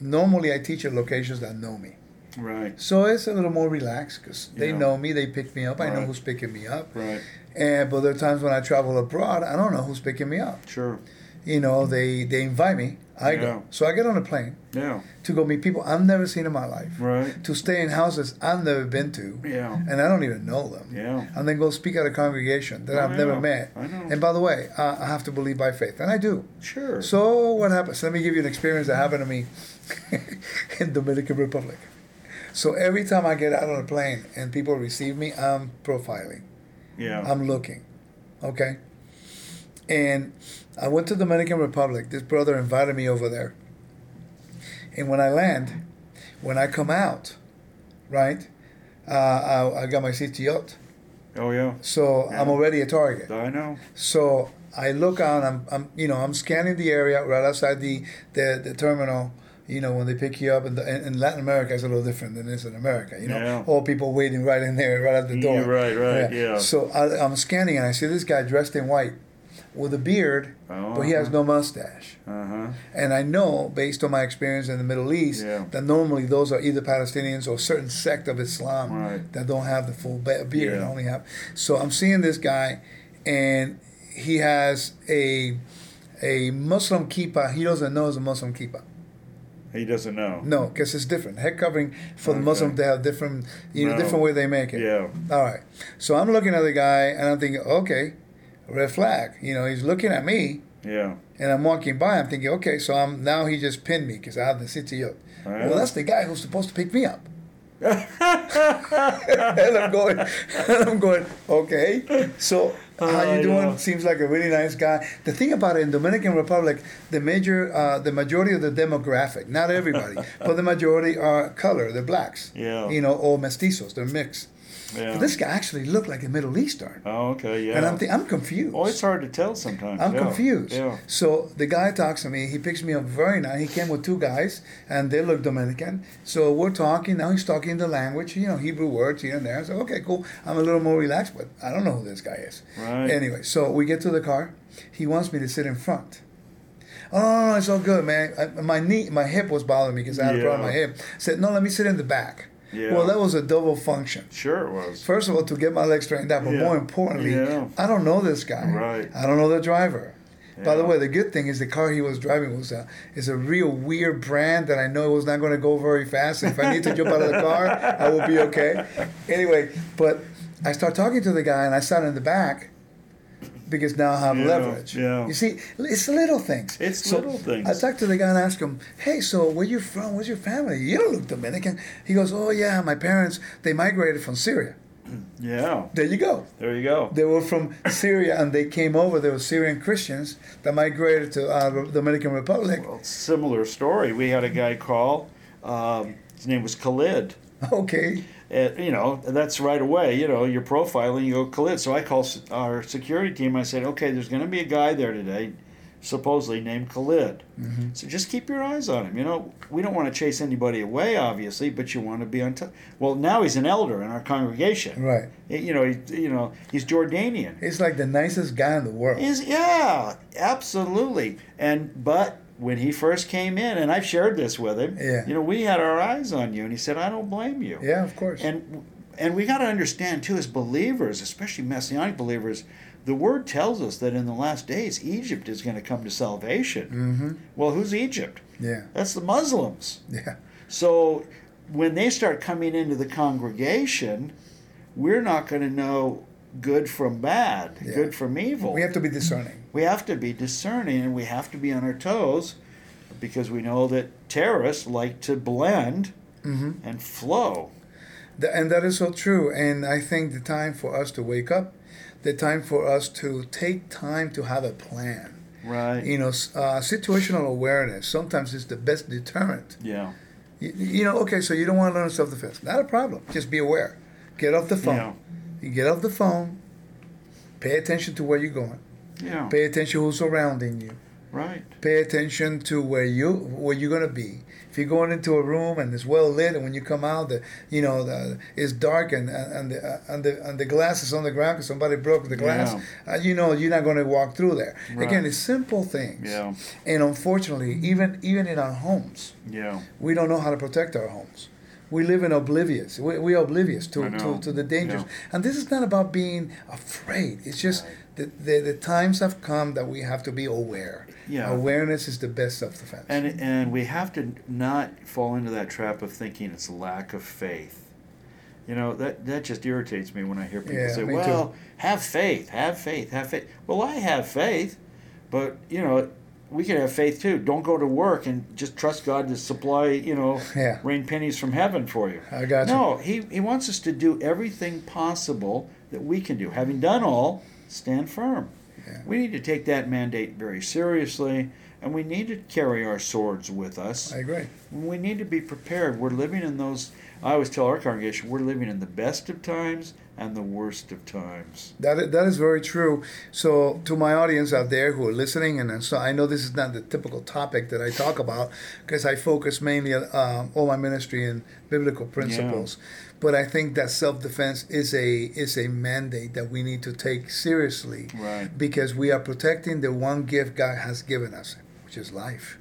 normally I teach at locations that know me, Right. so it's a little more relaxed because they Yeah. know me, they pick me up, I know who's picking me up, Right. and but there are times when I travel abroad, I don't know who's picking me up. Sure. You know, they they invite me, I Yeah. go, so I get on a plane Yeah. to go meet people I've never seen in my life, Right. to stay in houses I've never been to, Yeah. and I don't even know them. Yeah. and then go speak at a congregation that Oh, I've never met. I know. And by the way, uh, I have to believe by faith, and I do. Sure. So what happens? Let me give you an experience that happened to me in Dominican Republic. So every time I get out on a plane and people receive me, I'm profiling. yeah. I'm looking. Okay. And I went to Dominican Republic. This brother invited me over there. And when I land, when I come out, right, uh, I, I got my CTO. oh yeah. So I'm already a target. I know. So I look out. I'm, I'm, you know, I'm scanning the area right outside the the, the terminal. You know, when they pick you up, in, the, in, in Latin America, it's a little different than it is in America. You know, Yeah. all people waiting right in there, right at the door. Yeah, right, right, yeah. So I, I'm scanning, and I see this guy dressed in white, with a beard, but he has no mustache. Uh huh. And I know, based on my experience in the Middle East, Yeah. that normally those are either Palestinians or certain sect of Islam Right. that don't have the full be- beard. Yeah. Only have. So I'm seeing this guy, and he has a a Muslim kippah. He doesn't know it's a Muslim kippah. He doesn't know. No, because it's different. Head covering for the Muslim, they have different, you know, No. different way they make it. Yeah. All right. So I'm looking at the guy, and I'm thinking, okay, red flag. You know, he's looking at me, Yeah. and I'm walking by. I'm thinking, okay, so I'm now he just pinned me because I have the CTO. Oh, yeah. Well, that's the guy who's supposed to pick me up. and I'm going, and I'm going, okay. So how you doing? Seems like a really nice guy. The thing about it in Dominican Republic, the major, uh, the majority of the demographic, not everybody, but the majority are color. They're blacks. Yeah. You know, or mestizos. They're mixed. Yeah. But this guy actually looked like a Middle Eastern. oh, okay. Yeah. And I'm, th- I'm confused. oh, it's hard to tell sometimes. I'm yeah. confused. Yeah. So the guy talks to me. He picks me up very nice. He came with two guys, and they look Dominican. So we're talking. Now he's talking the language, you know, Hebrew words here and there. So okay, cool. I'm a little more relaxed, but I don't know who this guy is. Right. Anyway, so we get to the car. He wants me to sit in front. Oh, no, no, it's all good, man. I, my knee, my hip was bothering me because I had a problem with my Yeah. hip. Said, no, let me sit in the back. Yeah. Well, that was a double function. Sure, it was. First of all, to get my legs straightened out, but Yeah. more importantly, Yeah. I don't know this guy. Right. I don't know the driver. By the way, the good thing is the car he was driving was a is a real weird brand that I know it was not going to go very fast. If I need to jump out of the car, I will be okay. Anyway, but I start talking to the guy and I sat in the back because now I have Yeah, leverage. yeah. You see, it's little things. It's little things. I talked to the guy and asked him, "Hey, so where you from? Where's your family? You don't look Dominican." He goes, "Oh yeah, my parents they migrated from Syria." Yeah. There you go. There you go. They were from Syria and they came over. They were Syrian Christians that migrated to uh, Dominican Republic. Well, similar story. We had a guy call. Um, his name was Khalid. Okay. And, you know, that's right away. You know, you're profiling, you go Khalid. So I call our security team. I said, okay, there's going to be a guy there today, supposedly named Khalid. Mm-hmm. So just keep your eyes on him. You know, we don't want to chase anybody away, obviously, but you want to be on top. Well, now he's an elder in our congregation. Right. You know, he, you know, he's Jordanian. He's like the nicest guy in the world. Is yeah, absolutely. And but when he first came in, and I've shared this with him, Yeah. you know, we had our eyes on you, and he said, "I don't blame you." Yeah, of course. And and we got to understand too, as believers, especially messianic believers, the word tells us that in the last days, Egypt is going to come to salvation. mm-hmm. Well, who's Egypt? Yeah. That's the Muslims. Yeah. So when they start coming into the congregation, we're not going to know good from bad, Yeah. good from evil. We have to be discerning. We have to be discerning and we have to be on our toes because we know that terrorists like to blend Mm-hmm. and flow. Th- And that is so true. And I think the time for us to wake up, the time for us to take time to have a plan. Right. You know, uh, situational awareness sometimes is the best deterrent. Yeah. You, you know, okay, so you don't want to learn self defense. Not a problem. Just be aware. Get off the phone. Yeah. You get off the phone. Pay attention to where you're going. Yeah. Pay attention who's surrounding you. Right. Pay attention to where you where you're gonna be. If you're going into a room and it's well lit, and when you come out, the you know the it's dark and and the and the and the glass is on the ground because somebody broke the glass. Uh, you know you're not going to walk through there. Right. Again, it's simple things. Yeah. And unfortunately, even even in our homes, Yeah. we don't know how to protect our homes. We live in oblivious. We, we are oblivious to, to, to the dangers. Yeah. And this is not about being afraid. It's just Right. The, the times have come that we have to be aware. Yeah. Awareness is the best self defense. And and we have to not fall into that trap of thinking it's lack of faith. You know that that just irritates me when I hear people Yeah, say, me too. "Well, have faith, have faith, have faith." Well, I have faith, but you know, we can have faith too. Don't go to work and just trust God to supply, you know, Yeah. rain pennies from heaven for you. I got you. No, he he wants us to do everything possible that we can do. Having done all, stand firm. Yeah. We need to take that mandate very seriously, and we need to carry our swords with us. I agree. We need to be prepared. We're living in those. I always tell our congregation, we're living in the best of times and the worst of times. That is, that is very true. So, to my audience out there who are listening, and so I know this is not the typical topic that I talk about because I focus mainly on um, all my ministry in biblical principles. But I think that self defense is a is a mandate that we need to take seriously Right. because we are protecting the one gift God has given us, which is life.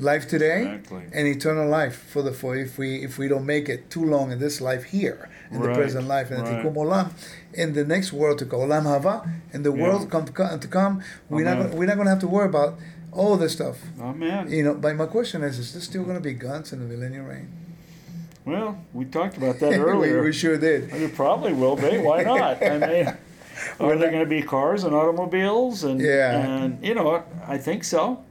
Life today Exactly. and eternal life for the for if we if we don't make it too long in this life here in the present life and right. olam in the next world to go olam haba in the Yeah. world come to come, to come we're not gonna, we're not going to have to worry about all this stuff Amen. you know but my question is is there still going to be guns in the millennial reign Well, we talked about that earlier. we sure did It probably will be. Why not? I mean, are there going to be cars and automobiles and Yeah. and you know? I think so.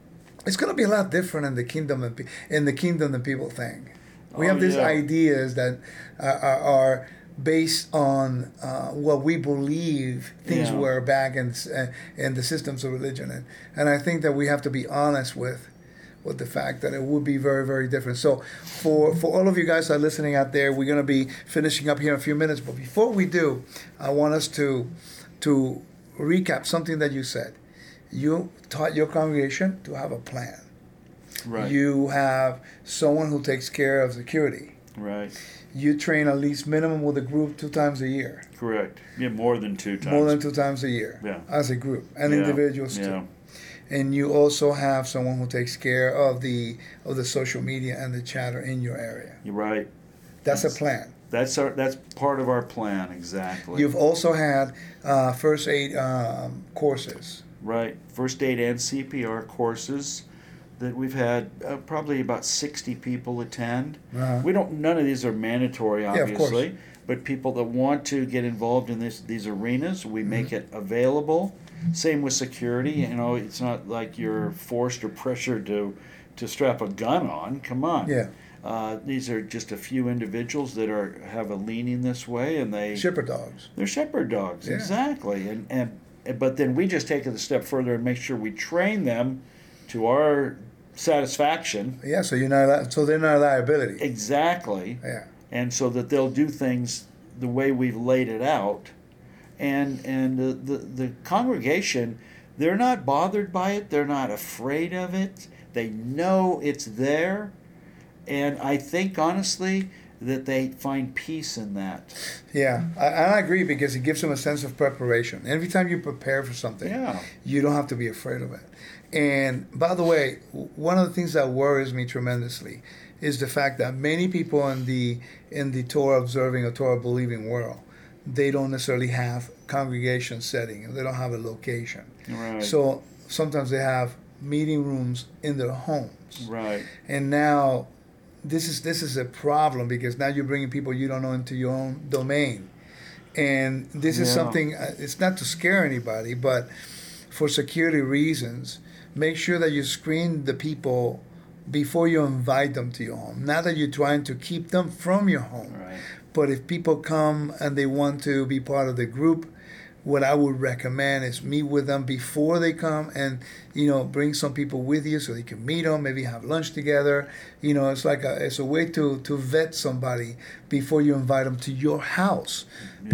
It's going to be a lot different in the kingdom than, pe- in the kingdom than people think we Oh, have these yeah. ideas that are, are, are based on uh, what we believe things Yeah. were back in, uh, in the systems of religion and, and i think that we have to be honest with with the fact that it would be very very different so for for all of you guys that are listening out there we're going to be finishing up here in a few minutes but before we do i want us to to recap something that you said you taught your congregation to have a plan Right. you have someone who takes care of security right. you train at least minimum with a group two times a year Correct. Yeah, more than two times. more than two times a year Yeah. as a group and Yeah, individuals yeah. too and you also have someone who takes care of the of the social media and the chatter in your area You're right. that's a plan That's our. That's part of our plan. Exactly. you've also had uh, first aid um, courses Right. First aid and CPR courses that we've had uh, probably about 60 people attend. Uh-huh. We don't none of these are mandatory Yeah, obviously, but people that want to get involved in this these arenas, we Mm-hmm. make it available. Same with security, you know, it's not like you're forced or pressured to to strap a gun on. Come on. Yeah. Uh, these are just a few individuals that are have a leaning this way and they shepherd dogs they're shepherd dogs, Yeah. exactly. And, and but then we just take it a step further and make sure we train them to our satisfaction. yeah so you're not so they're not a liability Exactly. yeah And so that they'll do things the way we've laid it out. And and the, the, the congregation, they're not bothered by it, they're not afraid of it. They know it's there. And I think honestly that they find peace in that. Yeah, I, I agree because it gives them a sense of preparation. Every time you prepare for something, Yeah. you don't have to be afraid of it. And by the way, one of the things that worries me tremendously is the fact that many people in the in the Torah observing or Torah believing world, they don't necessarily have congregation setting they don't have a location. Right. So sometimes they have meeting rooms in their homes right. and now this is this is a problem because now you're bringing people you don't know into your own domain And this is something, uh, it's not to scare anybody, but for security reasons, make sure that you screen the people before you invite them to your home. Not that you're trying to keep them from your home, Right. but if people come and they want to be part of the group, what I would recommend is meet with them before they come and you know bring some people with you so they can meet them, maybe have lunch together. You know, it's like a it's a way to to vet somebody before you invite them to your house,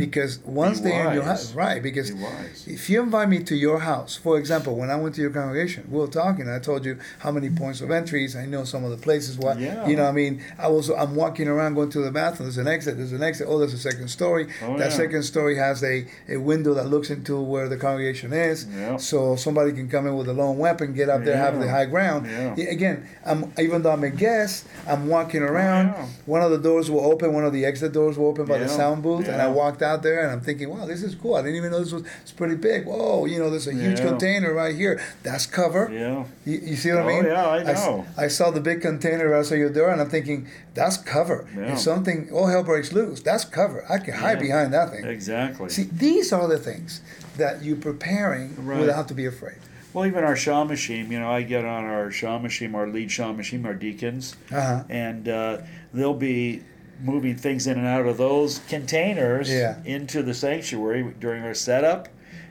because once Be they're in your house, right? Because Be if you invite me to your house, for example, when I went to your congregation, we were talking. I told you how many points of entries. I know some of the places. What Yeah. you know, I mean, I was I'm walking around going to the bathroom. There's an exit. There's an exit. Oh, there's a second story. Oh, that yeah. second story has a, a window that looks into where the congregation is. Yeah. So somebody can come in with a weapon, get up there, have the high ground. Yeah. Yeah, Again, I'm even though I'm a guest, I'm walking oh, around. yeah. One of the doors will open. One of the exit doors will open by the sound booth, and I walked out there, and I'm thinking, wow, this is cool. I didn't even know this was it's pretty big. Whoa, you know, there's a huge container right here. That's cover. Yeah. You, you see what I Oh, mean? yeah, I know. I saw the big container outside your door, and I'm thinking, that's cover. Yeah. If something, all hell breaks loose, that's cover. I can hide Yeah. behind that thing. Exactly. See, these are the things that you're preparing Right. without to be afraid. Well, even our shamashim, you know, I get on our shamashim, our lead shamashim, our deacons, Uh-huh. and uh, they'll be moving things in and out of those containers Yeah. into the sanctuary during our setup.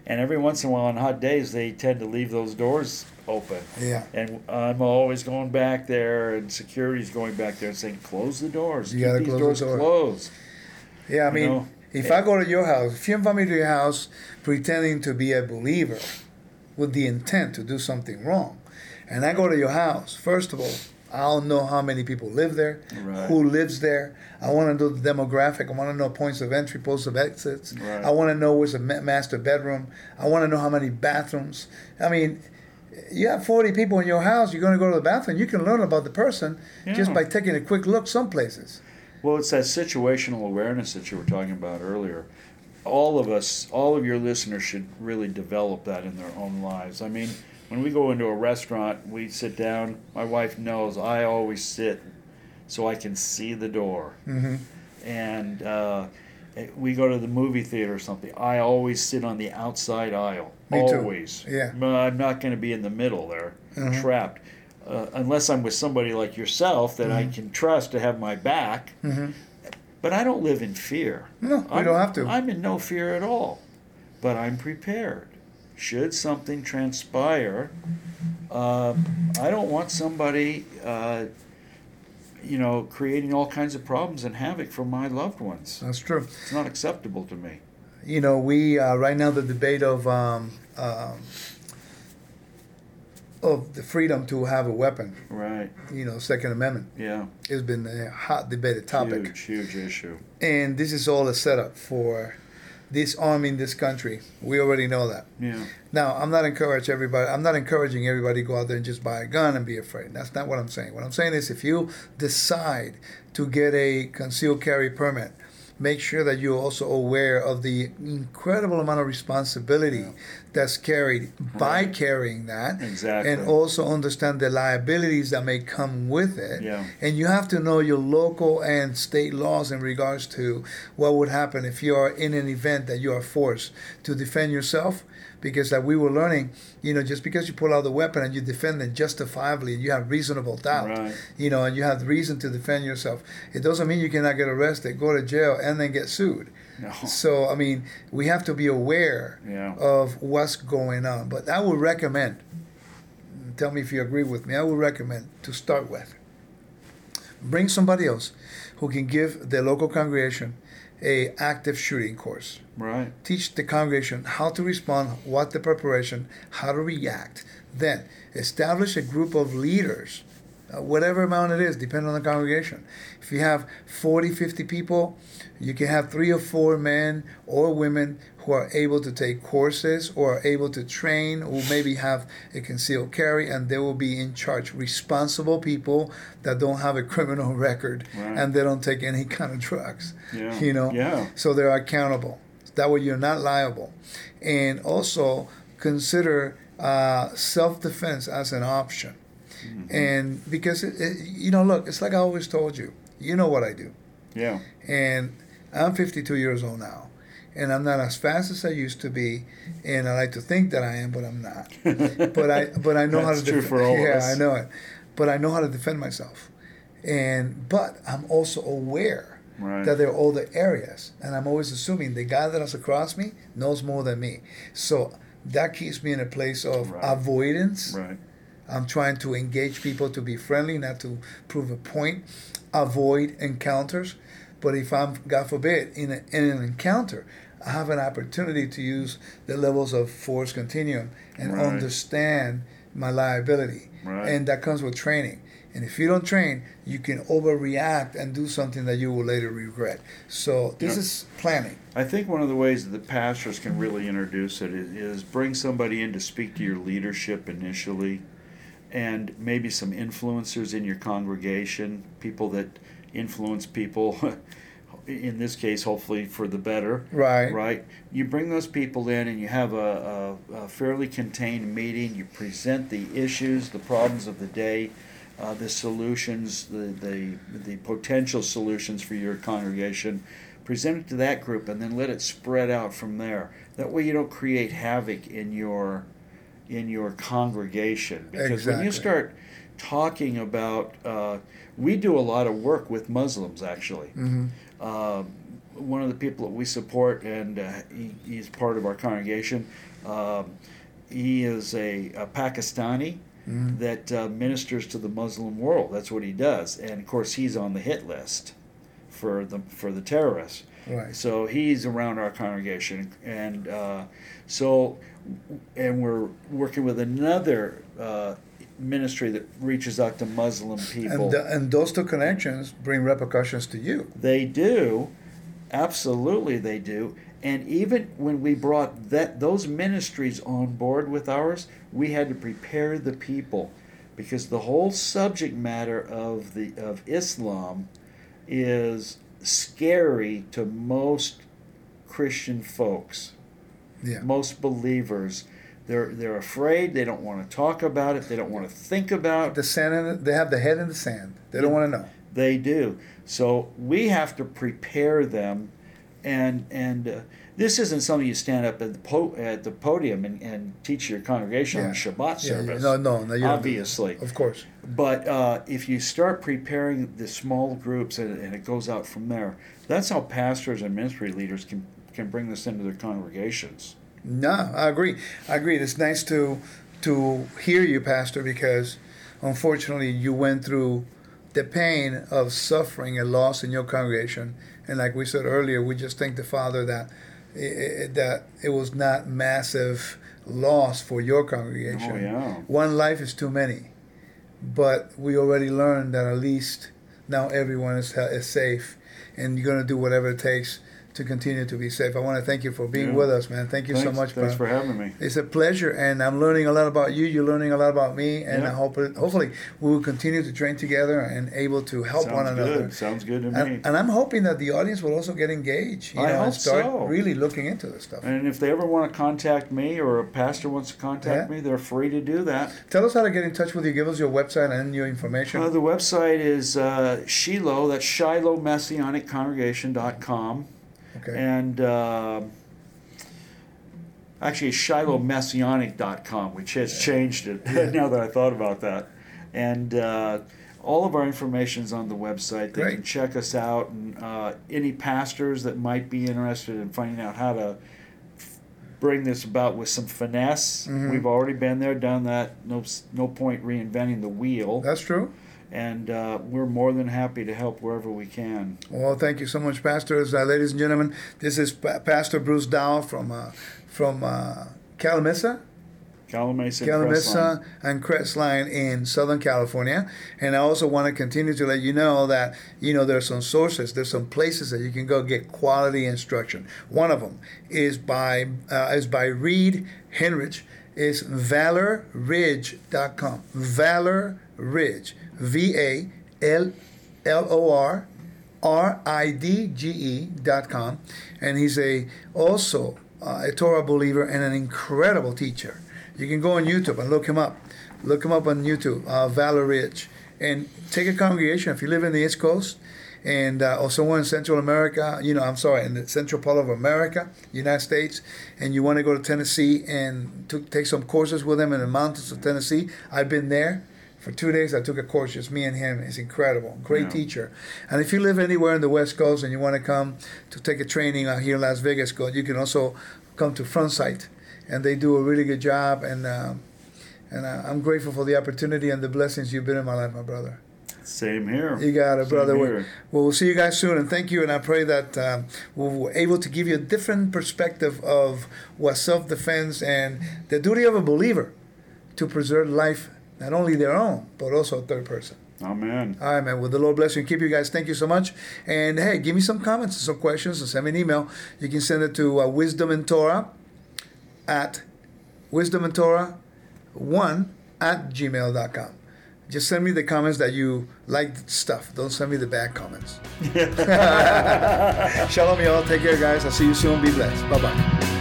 And every once in a while, on hot days, they tend to leave those doors open. Yeah. And I'm always going back there, and security's going back there and saying, "Close the doors. You Keep gotta these close the doors door." closed." Yeah, I You mean, know? if I go to your house, if you invite me to your house pretending to be a believer with the intent to do something wrong, and I go to your house, first of all, I don't know how many people live there, Right. who lives there. I want to know the demographic. I want to know points of entry, points of exits. Right. I want to know where's a master bedroom. I want to know how many bathrooms. I mean, you have 40 people in your house, you're going to go to the bathroom. You can learn about the person just by taking a quick look some places. Well, it's that situational awareness that you were talking about earlier. All of us, all of your listeners should really develop that in their own lives. I mean, when we go into a restaurant, we sit down. My wife knows I always sit so I can see the door. hmm And uh, we go to the movie theater or something. I always sit on the outside aisle. Me too. always. Yeah. I'm not going to be in the middle there, Mhm. trapped. Uh, unless I'm with somebody like yourself that I can trust to have my back. hmm But I don't live in fear. No, I'm, don't have to. I'm in no fear at all. But I'm prepared. Should something transpire, uh, I don't want somebody, uh, you know, creating all kinds of problems and havoc for my loved ones. That's true. It's not acceptable to me. You know, we uh, right now the debate of um, um, of the freedom to have a weapon. Right. You know, Second Amendment Yeah. It's been a hot debated topic, Huge, huge issue. and this is all a setup for disarming this country. We already know that. Yeah. Now, I'm not encourage everybody. I'm not encouraging everybody to go out there and just buy a gun and be afraid. That's not what I'm saying. What I'm saying is, if you decide to get a concealed carry permit, make sure that you're also aware of the incredible amount of responsibility that's carried by Right. carrying that, Exactly. and also understand the liabilities that may come with it. Yeah. And you have to know your local and state laws in regards to what would happen if you are in an event that you are forced to defend yourself. Because like we were learning, you know, just because you pull out the weapon and you defend it justifiably, you have reasonable doubt, Right. you know, and you have reason to defend yourself. It doesn't mean you cannot get arrested, go to jail, and then get sued. No. So I mean, we have to be aware Yeah. of what's going on. But I would recommend. Tell me if you agree with me. I would recommend to start with. Bring somebody else who can give the local congregation a active shooting course. Right. Teach the congregation how to respond, what the preparation, how to react. Then establish a group of leaders, uh, whatever amount it is, depending on the congregation. If you have 40, 50 people, you can have three or four men or women who are able to take courses or are able to train, who maybe have a concealed carry, and they will be in charge. Responsible people that don't have a criminal record Right. and they don't take any kind of drugs. Yeah. You know? Yeah. So they're accountable. That way you're not liable. And also consider uh, self defense as an option. And because, it, it, you know, look, it's like I always told you, you know what I do. Yeah. And I'm 52 years old now. And I'm not as fast as I used to be, and I like to think that I am, but I'm not. but I but I know how to. That's true for all yeah. I know it, but I know how to defend myself, and but I'm also aware Right. that there are other areas, and I'm always assuming the guy that's across me knows more than me, so that keeps me in a place of Right. avoidance. Right. I'm trying to engage people to be friendly, not to prove a point. Avoid encounters. But if I'm, God forbid, in, a, in an encounter, I have an opportunity to use the levels of force continuum and Right. understand my liability. Right. And that comes with training. And if you don't train, you can overreact and do something that you will later regret. So this Yeah. is planning. I think one of the ways that pastors can really introduce it is, is bring somebody in to speak to your leadership initially, and maybe some influencers in your congregation, people that influence people. In this case, hopefully for the better. Right. Right. You bring those people in, and you have a, a, a fairly contained meeting. You present the issues, the problems of the day, uh, the solutions, the, the the potential solutions for your congregation. Present it to that group, and then let it spread out from there. That way, you don't create havoc in your in your congregation. Because when you start talking about, uh, we do a lot of work with Muslims actually. hmm Um, one of the people that we support, and uh, he, he's part of our congregation. Um, he is a, a Pakistani Mhm. that uh, ministers to the Muslim world. That's what he does, and of course, he's on the hit list for the for the terrorists. Right. So he's around our congregation, and uh, so, and we're working with another uh, ministry that reaches out to Muslim people. And, th- and those two connections bring repercussions to you. They do, absolutely they do. And even when we brought that those ministries on board with ours, we had to prepare the people because the whole subject matter of the of Islam is scary to most Christian folks, Yeah. most believers. They're they're afraid. They don't want to talk about it. They don't want to think about The sand, the, they have the head in the sand. They don't want to know. They do. So we have to prepare them, and and uh, this isn't something you stand up at the po- at the podium and, and teach your congregation on Shabbat Yeah, yeah. service. No, no, no. You don't obviously. Of course. But uh, if you start preparing the small groups and, and it goes out from there, that's how pastors and ministry leaders can can bring this into their congregations. No, I agree. I agree. It's nice to to hear you, Pastor, because unfortunately you went through the pain of suffering a loss in your congregation, and like we said earlier, we just thank the Father that i- i- that it was not massive loss for your congregation. Oh yeah. One life is too many, but we already learned that at least now everyone is is safe, and you're gonna do whatever it takes to continue to be safe. I want to thank you for being Yeah. with us, man. Thank you thanks, so much, Thanks bro. for having me. It's a pleasure, and I'm learning a lot about you. You're learning a lot about me, and Yeah. I hope it, hopefully we will continue to train together and able to help Sounds one another. good. Sounds good to me. And, and I'm hoping that the audience will also get engaged, you I know, and hope start so. really looking into this stuff. And if they ever want to contact me or a pastor wants to contact Yeah. me, they're free to do that. Tell us how to get in touch with you. Give us your website and your information. Uh, the website is uh, Shiloh, that's Shiloh Messianic Congregation.com. okay. And uh, actually, ShilohMessianic.com, which has changed it Yeah. now that I thought about that. And uh, all of our information is on the website. They can check us out. And uh, any pastors that might be interested in finding out how to f- bring this about with some finesse, Mhm. we've already been there, done that. No, no point reinventing the wheel. That's true. And uh, we're more than happy to help wherever we can. Well, thank you so much, pastors, uh, ladies and gentlemen. This is Pa- Pastor Bruce Dow from uh, from uh, Calimesa, Calimesa, and Crestline in Southern California. And I also want to continue to let you know that you know there's some sources, there's some places that you can go get quality instruction. One of them is by uh, is by Reed Henrich. Is valorridge.com. Valor Ridge. V A L L O R R I D G E dot com, and he's a also uh, a Torah believer and an incredible teacher. You can go on YouTube and look him up. Look him up on YouTube, uh, Valor Ridge, and take a congregation if you live in the East Coast and uh, or somewhere in Central America, you know, I'm sorry, in the central part of America, United States, and you want to go to Tennessee and to take some courses with him in the mountains of Tennessee, I've been there. For two days, I took a course, just me and him. It's incredible. Great Yeah. teacher. And if you live anywhere in the West Coast and you want to come to take a training out here in Las Vegas, go. You can also come to Front Sight, and they do a really good job. And um, and uh, I'm grateful for the opportunity and the blessings you've been in my life, my brother. Same here. You got it, Same brother. Well, well, see you guys soon, and thank you. And I pray that um, we're able to give you a different perspective of what self-defense and the duty of a believer to preserve life, not only their own, but also a third person. Amen. All right, man. Well, the Lord bless you and keep you guys. Thank you so much. And hey, give me some comments and some questions and send me an email. You can send it to uh, Wisdom in Torah at Wisdom in Torah 1 at gmail.com. Just send me the comments that you like stuff. Don't send me the bad comments. Shalom, y'all. Take care, guys. I'll see you soon. Be blessed. Bye bye.